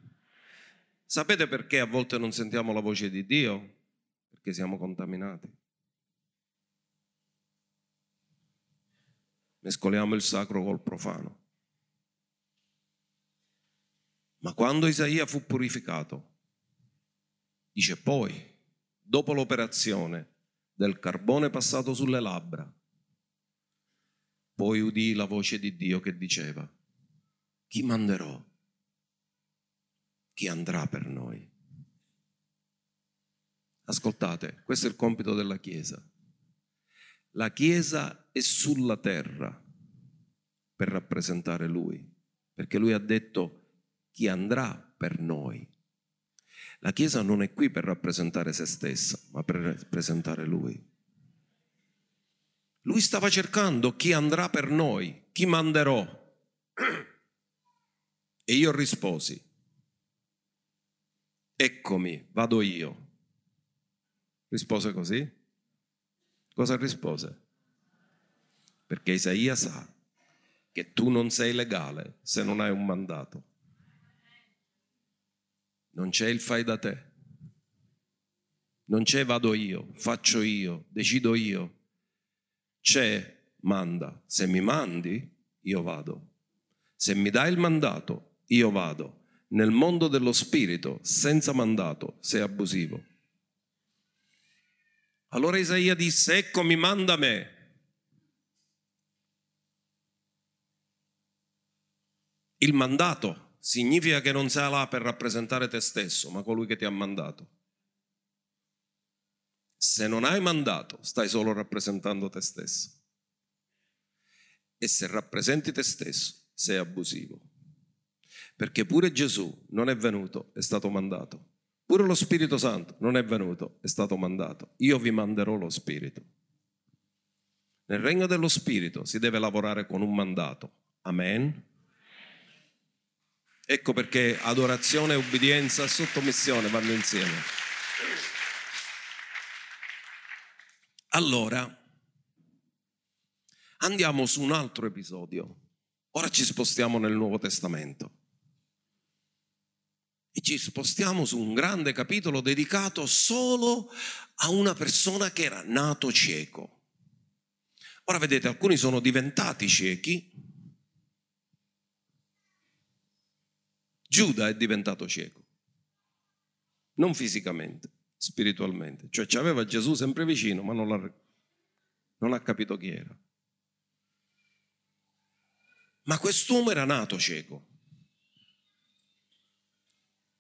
Sapete perché a volte non sentiamo la voce di Dio? Perché siamo contaminati. Mescoliamo il sacro col profano. Ma quando Isaia fu purificato, dice poi, dopo l'operazione del carbone passato sulle labbra, poi udì la voce di Dio che diceva, chi manderò? Chi andrà per noi? Ascoltate, questo è il compito della Chiesa. La Chiesa è sulla terra per rappresentare Lui, perché Lui ha detto chi andrà per noi. La Chiesa non è qui per rappresentare se stessa, ma per rappresentare Lui. Lui stava cercando chi andrà per noi, chi manderò. E io risposi, eccomi, vado io. Rispose così? Cosa rispose? Perché Isaia sa che tu non sei legale se non hai un mandato. Non c'è il fai da te. Non c'è vado io, faccio io, decido io. C'è manda. Se mi mandi, io vado. Se mi dai il mandato, io vado. Nel mondo dello spirito, senza mandato, sei abusivo. Allora Isaia disse, ecco mi manda me. Il mandato significa che non sei là per rappresentare te stesso, ma colui che ti ha mandato. Se non hai mandato, stai solo rappresentando te stesso. E se rappresenti te stesso, sei abusivo. Perché pure Gesù non è venuto, è stato mandato. Pure lo Spirito Santo non è venuto, è stato mandato. Io vi manderò lo Spirito. Nel regno dello Spirito si deve lavorare con un mandato. Amen. Ecco perché adorazione, ubbidienza e sottomissione vanno insieme. Allora, andiamo su un altro episodio. Ora ci spostiamo nel Nuovo Testamento. E ci spostiamo su un grande capitolo dedicato solo a una persona che era nato cieco. Ora vedete, alcuni sono diventati ciechi, Giuda è diventato cieco, non fisicamente, spiritualmente, cioè aveva Gesù sempre vicino, ma non, non ha capito chi era. Ma quest'uomo era nato cieco.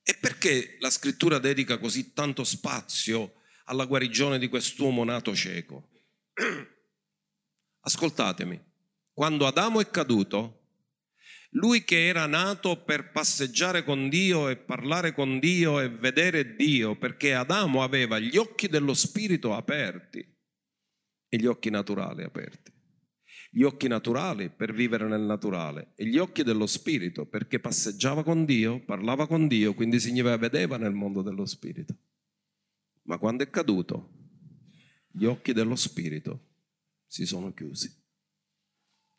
E perché la scrittura dedica così tanto spazio alla guarigione di quest'uomo nato cieco? Ascoltatemi, quando Adamo è caduto, lui che era nato per passeggiare con Dio e parlare con Dio e vedere Dio, perché Adamo aveva gli occhi dello spirito aperti e gli occhi naturali aperti. Gli occhi naturali per vivere nel naturale e gli occhi dello spirito perché passeggiava con Dio, parlava con Dio, quindi significa vedeva nel mondo dello spirito. Ma quando è caduto, gli occhi dello spirito si sono chiusi.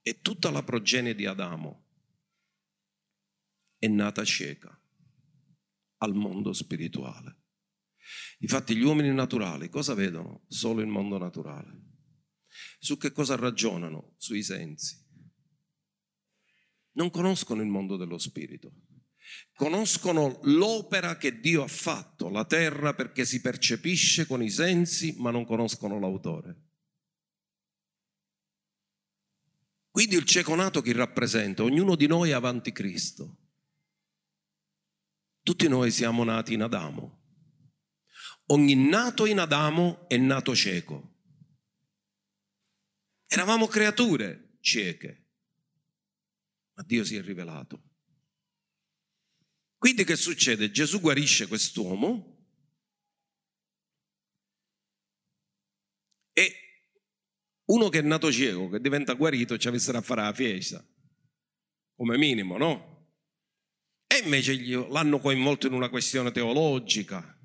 E tutta la progenie di Adamo è nata cieca al mondo spirituale. Infatti gli uomini naturali cosa vedono? Solo il mondo naturale. Su che cosa ragionano? Sui sensi. Non conoscono il mondo dello spirito. Conoscono l'opera che Dio ha fatto, la terra perché si percepisce con i sensi, ma non conoscono l'autore. Quindi il cieco nato chi rappresenta? Ognuno di noi è avanti Cristo. Tutti noi siamo nati in Adamo. Ogni nato in Adamo è nato cieco. Eravamo creature cieche, ma Dio si è rivelato. Quindi che succede? Gesù guarisce quest'uomo e uno che è nato cieco, che diventa guarito, ci avessero a fare la fiesta, come minimo, no? E invece l'hanno coinvolto in una questione teologica.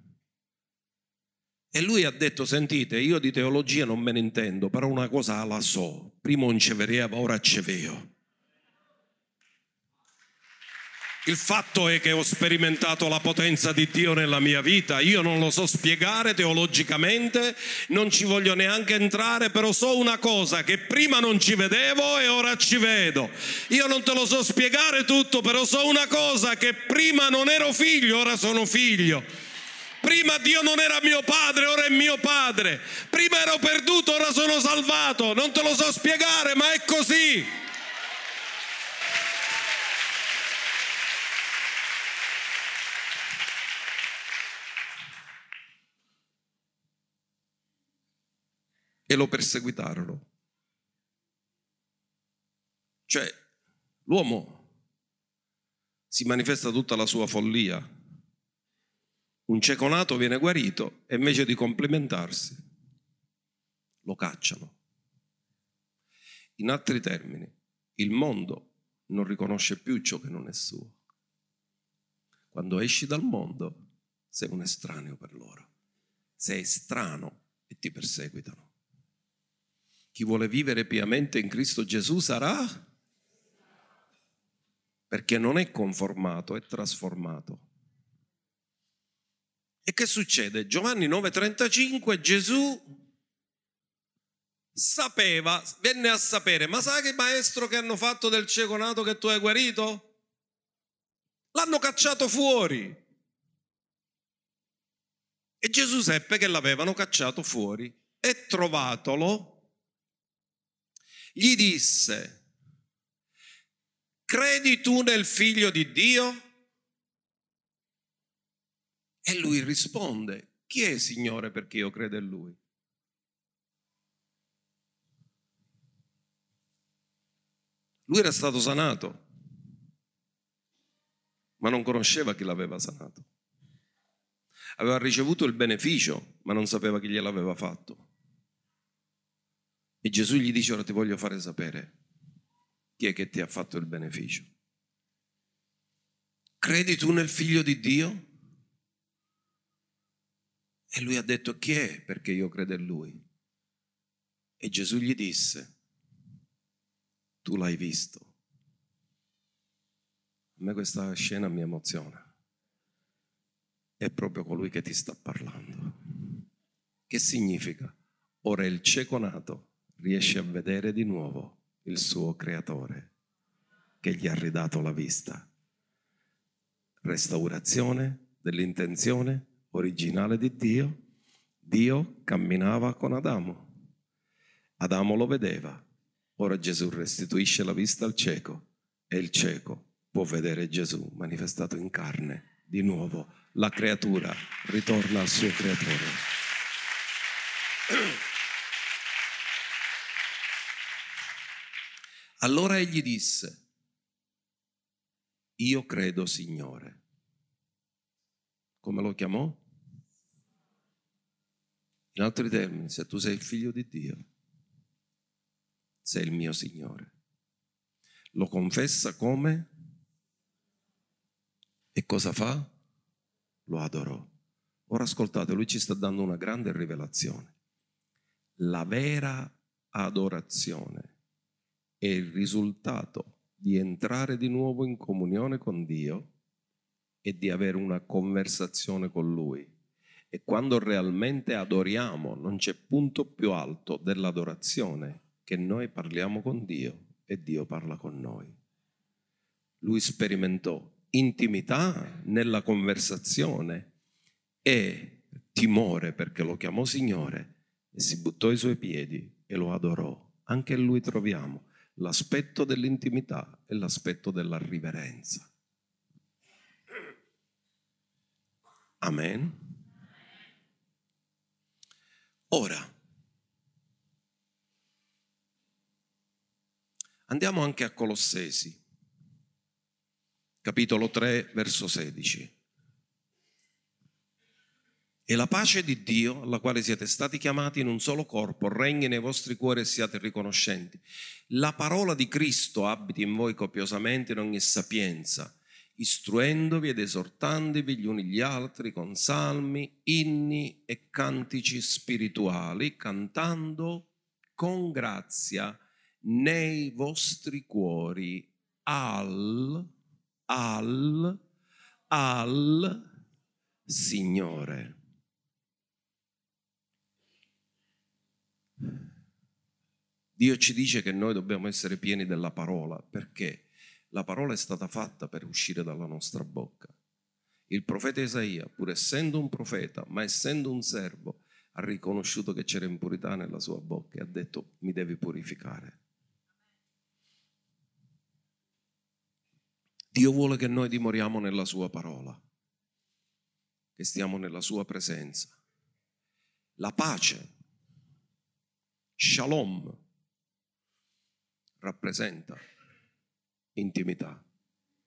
E lui ha detto, sentite, io di teologia non me ne intendo, però una cosa la so, prima non ci vedeva, ora ci vedo. Il fatto è che ho sperimentato la potenza di Dio nella mia vita, io non lo so spiegare teologicamente, non ci voglio neanche entrare, però so una cosa, che prima non ci vedevo e ora ci vedo. Io non te lo so spiegare tutto, però so una cosa, che prima non ero figlio, ora sono figlio. Prima Dio non era mio padre, ora è mio padre. Prima ero perduto, ora sono salvato. Non te lo so spiegare, ma è così. e lo perseguitarono. Cioè, l'uomo si manifesta tutta la sua follia. Un cieco nato viene guarito e invece di complimentarsi lo cacciano. In altri termini, il mondo non riconosce più ciò che non è suo. Quando esci dal mondo sei un estraneo per loro. Sei strano e ti perseguitano. Chi vuole vivere piamente in Cristo Gesù sarà perché non è conformato, è trasformato. E che succede? Giovanni 9:35 Gesù sapeva, venne a sapere, ma sai che maestro che hanno fatto del cieco nato che tu hai guarito? L'hanno cacciato fuori. E Gesù seppe che l'avevano cacciato fuori e trovatolo gli disse, credi tu nel figlio di Dio? E lui risponde, chi è Signore perché io credo in lui? Lui era stato sanato, ma non conosceva chi l'aveva sanato. Aveva ricevuto il beneficio, ma non sapeva chi gliel'aveva fatto. E Gesù gli dice, ora ti voglio fare sapere chi è che ti ha fatto il beneficio. Credi tu nel figlio di Dio? E lui ha detto, chi è perché io credo in lui? E Gesù gli disse, tu l'hai visto. A me questa scena mi emoziona. È proprio colui che ti sta parlando. Che significa? Ora il cieco nato riesce a vedere di nuovo il suo creatore che gli ha ridato la vista. Restaurazione dell'intenzione originale di Dio. Dio camminava con Adamo. Adamo lo vedeva. Ora Gesù restituisce la vista al cieco e il cieco può vedere Gesù manifestato in carne. Di nuovo la creatura ritorna al suo creatore. Allora egli disse, io credo Signore. Come lo chiamò? In altri termini, se tu sei il figlio di Dio, sei il mio Signore. Lo confessa come? E cosa fa? Lo adorò. Ora ascoltate, lui ci sta dando una grande rivelazione. La vera adorazione è il risultato di entrare di nuovo in comunione con Dio e di avere una conversazione con Lui. E quando realmente adoriamo, non c'è punto più alto dell'adorazione che noi parliamo con Dio e Dio parla con noi. Lui sperimentò intimità nella conversazione e timore perché lo chiamò Signore e si buttò ai suoi piedi e lo adorò. Anche in lui troviamo l'aspetto dell'intimità e l'aspetto della riverenza. Amen. Ora, andiamo anche a Colossesi, capitolo 3, verso 16. E la pace di Dio, alla quale siete stati chiamati in un solo corpo, regni nei vostri cuori e siate riconoscenti. La parola di Cristo abiti in voi copiosamente in ogni sapienza, istruendovi ed esortandovi gli uni gli altri con salmi, inni e cantici spirituali, cantando con grazia nei vostri cuori al, al, al Signore. Dio ci dice che noi dobbiamo essere pieni della parola perché la parola è stata fatta per uscire dalla nostra bocca. Il profeta Isaia, pur essendo un profeta, ma essendo un servo, ha riconosciuto che c'era impurità nella sua bocca e ha detto mi devi purificare. Dio vuole che noi dimoriamo nella sua parola, che stiamo nella sua presenza. La pace, shalom, rappresenta intimità.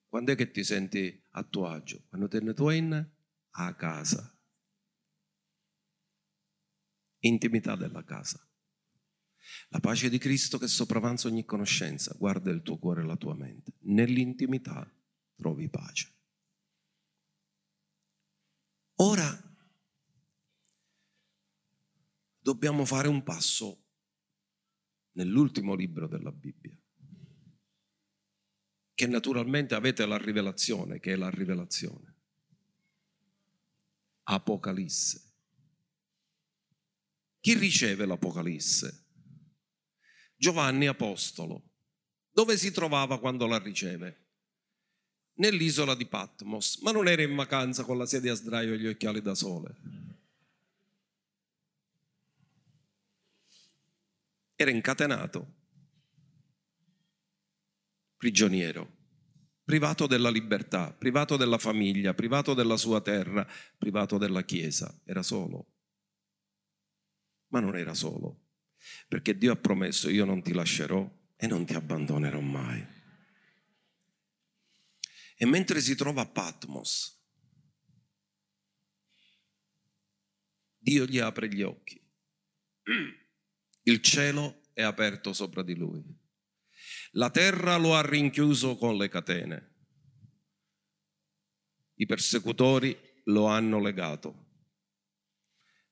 Quando è che ti senti a tuo agio? Quando te ne torni a casa. Intimità della casa. La pace di Cristo che sopravanza ogni conoscenza, guarda il tuo cuore e la tua mente. Nell'intimità trovi pace. Ora dobbiamo fare un passo nell'ultimo libro della Bibbia, che naturalmente avete la rivelazione, che è la rivelazione. Apocalisse. Chi riceve l'Apocalisse? Giovanni Apostolo. Dove si trovava quando la riceve? Nell'isola di Patmos, ma non era in vacanza con la sedia a sdraio e gli occhiali da sole. Era incatenato, prigioniero, privato della libertà, privato della famiglia, privato della sua terra, privato della chiesa. Era solo. Ma non era solo, perché Dio ha promesso io non ti lascerò e non ti abbandonerò mai. E mentre si trova a Patmos, Dio gli apre gli occhi. Il cielo è aperto sopra di lui. La terra lo ha rinchiuso con le catene. I persecutori lo hanno legato,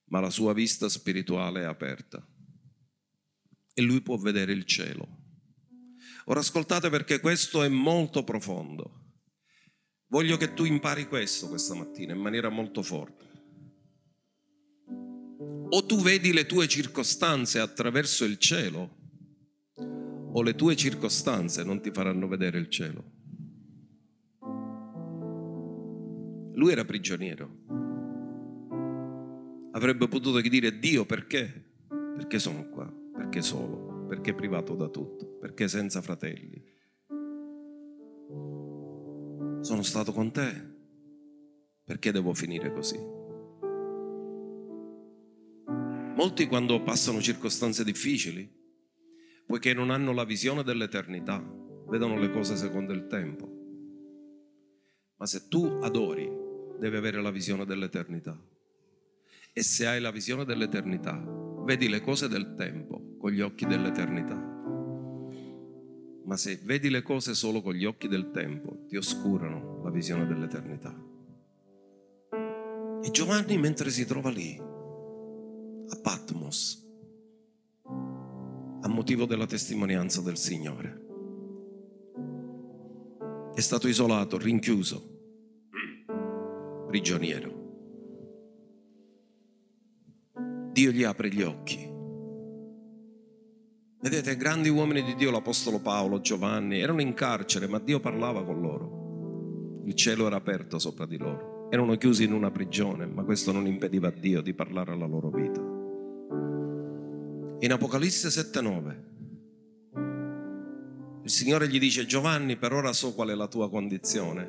ma la sua vista spirituale è aperta e lui può vedere il cielo. Ora ascoltate perché questo è molto profondo. Voglio che tu impari questo questa mattina in maniera molto forte. O tu vedi le tue circostanze attraverso il cielo, o le tue circostanze non ti faranno vedere il cielo. Lui era prigioniero. Avrebbe potuto dire Dio perché? Perché sono qua? Perché solo? Perché privato da tutto? Perché senza fratelli? Sono stato con te. Perché devo finire così? Molti quando passano circostanze difficili, poiché non hanno la visione dell'eternità, vedono le cose secondo il tempo. Ma se tu adori, devi avere la visione dell'eternità. E se hai la visione dell'eternità, vedi le cose del tempo con gli occhi dell'eternità. Ma se vedi le cose solo con gli occhi del tempo, ti oscurano la visione dell'eternità. E Giovanni, mentre si trova lì, a Patmos, a motivo della testimonianza del Signore, è stato isolato, rinchiuso, prigioniero. Dio gli apre gli occhi. Vedete, grandi uomini di Dio, l'Apostolo Paolo, Giovanni, erano in carcere, ma Dio parlava con loro. Il cielo era aperto sopra di loro. Erano chiusi in una prigione, ma questo non impediva a Dio di parlare alla loro vita. In Apocalisse 7:9 il Signore gli dice Giovanni, per ora so qual è la tua condizione,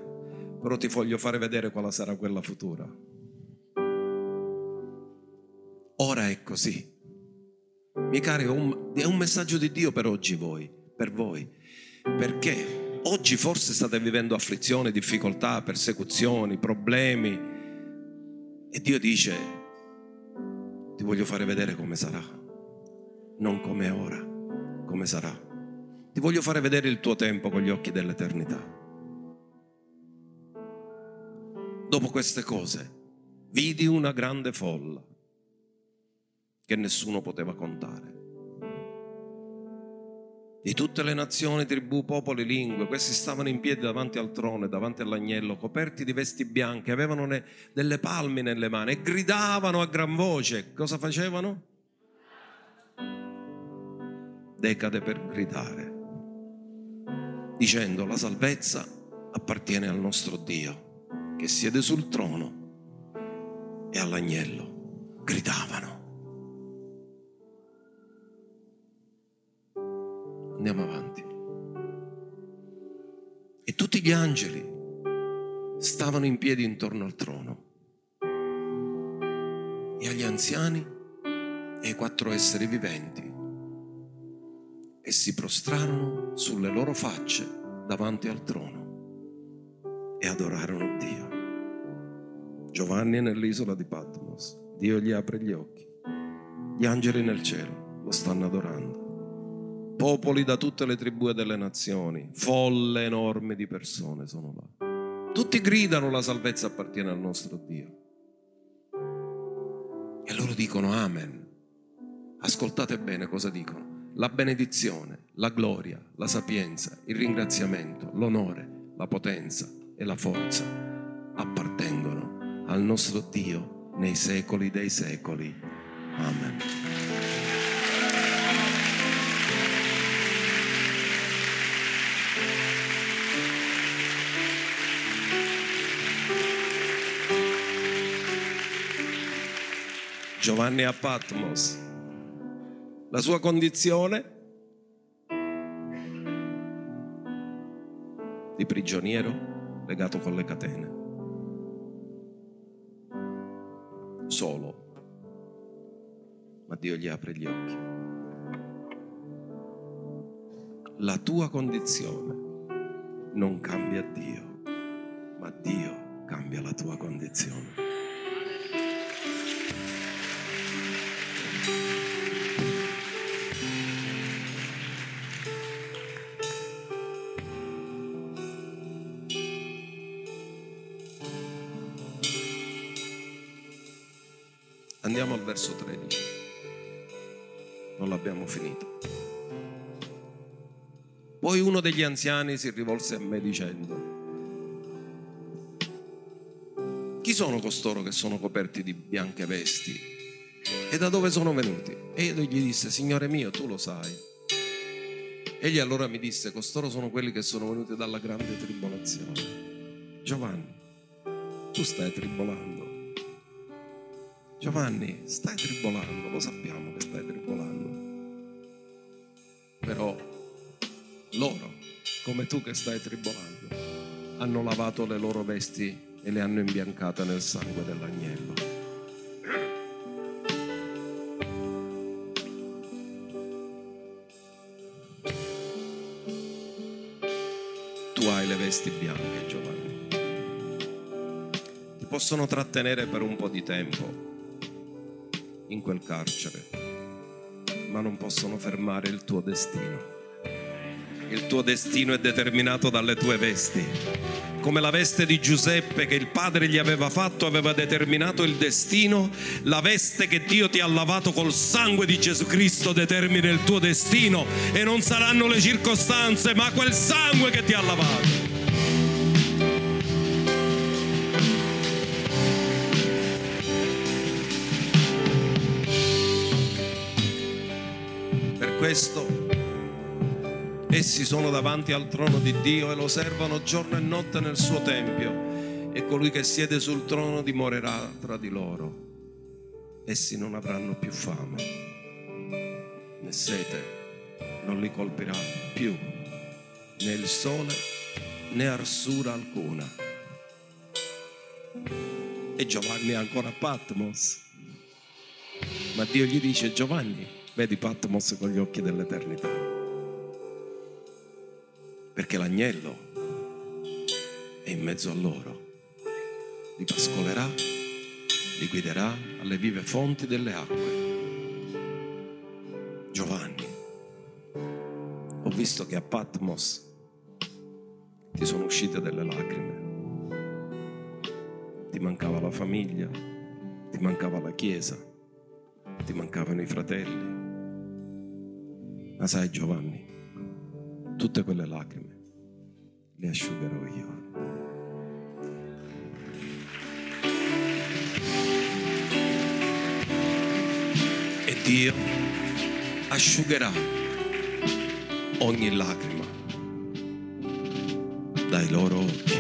però ti voglio fare vedere quale sarà quella futura. Ora è così. Miei cari, è un, messaggio di Dio per oggi voi, per voi. Perché oggi forse state vivendo afflizioni, difficoltà, persecuzioni, problemi. E Dio dice, ti voglio fare vedere come sarà. Non come ora, come sarà. Ti voglio fare vedere il tuo tempo con gli occhi dell'eternità. Dopo queste cose, vidi una grande folla che nessuno poteva contare. di tutte le nazioni, tribù, popoli, lingue. Questi stavano in piedi davanti al trono davanti all'agnello, coperti di vesti bianche, avevano delle palme nelle mani e gridavano a gran voce. Cosa facevano? Decade per gridare, dicendo la salvezza appartiene al nostro Dio, che siede sul trono e all'agnello. Gridavano. Andiamo avanti. E tutti gli angeli stavano in piedi intorno al trono. E agli anziani e ai quattro esseri viventi. Si prostrarono sulle loro facce davanti al trono e adorarono Dio. Giovanni è nell'isola di Patmos. Dio gli apre gli occhi. Gli angeli nel cielo lo stanno adorando popoli da tutte le tribù e delle nazioni, folle enorme di persone sono là. Tutti gridano la salvezza appartiene al nostro Dio. E loro dicono Amen. Ascoltate bene cosa dicono. La benedizione, la gloria, la sapienza, il ringraziamento, l'onore, la potenza e la forza appartengono al nostro Dio nei secoli dei secoli. Amen. Giovanni a Patmos. La sua condizione di prigioniero legato con le catene. Solo. Ma Dio gli apre gli occhi. La tua condizione non cambia Dio, ma Dio cambia la tua condizione. Verso 13. Non l'abbiamo finito. Poi uno degli anziani si rivolse a me dicendo, chi sono costoro che sono coperti di bianche vesti? E da dove sono venuti? E io gli disse, Signore mio, tu lo sai. Egli allora mi disse, costoro sono quelli che sono venuti dalla grande tribolazione. Giovanni, tu stai tribolando. Giovanni, stai tribolando, lo sappiamo che stai tribolando. Però loro, come tu che stai tribolando, hanno lavato le loro vesti e le hanno imbiancate nel sangue dell'agnello. Tu hai le vesti bianche, Giovanni. Ti possono trattenere per un po' di tempo in quel carcere, ma non possono fermare il tuo destino. Il tuo destino è determinato dalle tue vesti. Come la veste di Giuseppe che il padre gli aveva fatto aveva determinato il destino, la veste che Dio ti ha lavato col sangue di Gesù Cristo determina il tuo destino e non saranno le circostanze, ma quel sangue che ti ha lavato. Questo essi sono davanti al trono di Dio e lo servono giorno e notte nel suo tempio e colui che siede sul trono dimorerà tra di loro. Essi non avranno più fame, né sete non li colpirà più, né il sole né arsura alcuna. E Giovanni è ancora a Patmos. Ma Dio gli dice Giovanni, vedi Patmos con gli occhi dell'eternità. Perché l'agnello è in mezzo a loro. Li pascolerà, li guiderà alle vive fonti delle acque. Giovanni, ho visto che a Patmos ti sono uscite delle lacrime. Ti mancava la famiglia, ti mancava la chiesa, ti mancavano i fratelli. Ma sai Giovanni, tutte quelle lacrime le asciugherò io. E Dio asciugherà ogni lacrima dai loro occhi.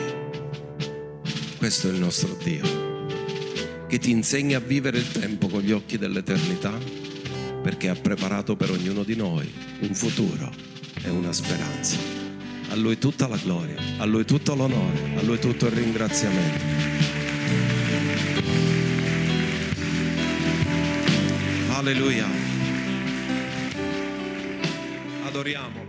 Questo è il nostro Dio, che ti insegna a vivere il tempo con gli occhi dell'eternità, perché ha preparato per ognuno di noi un futuro e una speranza. A Lui tutta la gloria, a Lui tutto l'onore, a Lui tutto il ringraziamento. Alleluia. Adoriamo.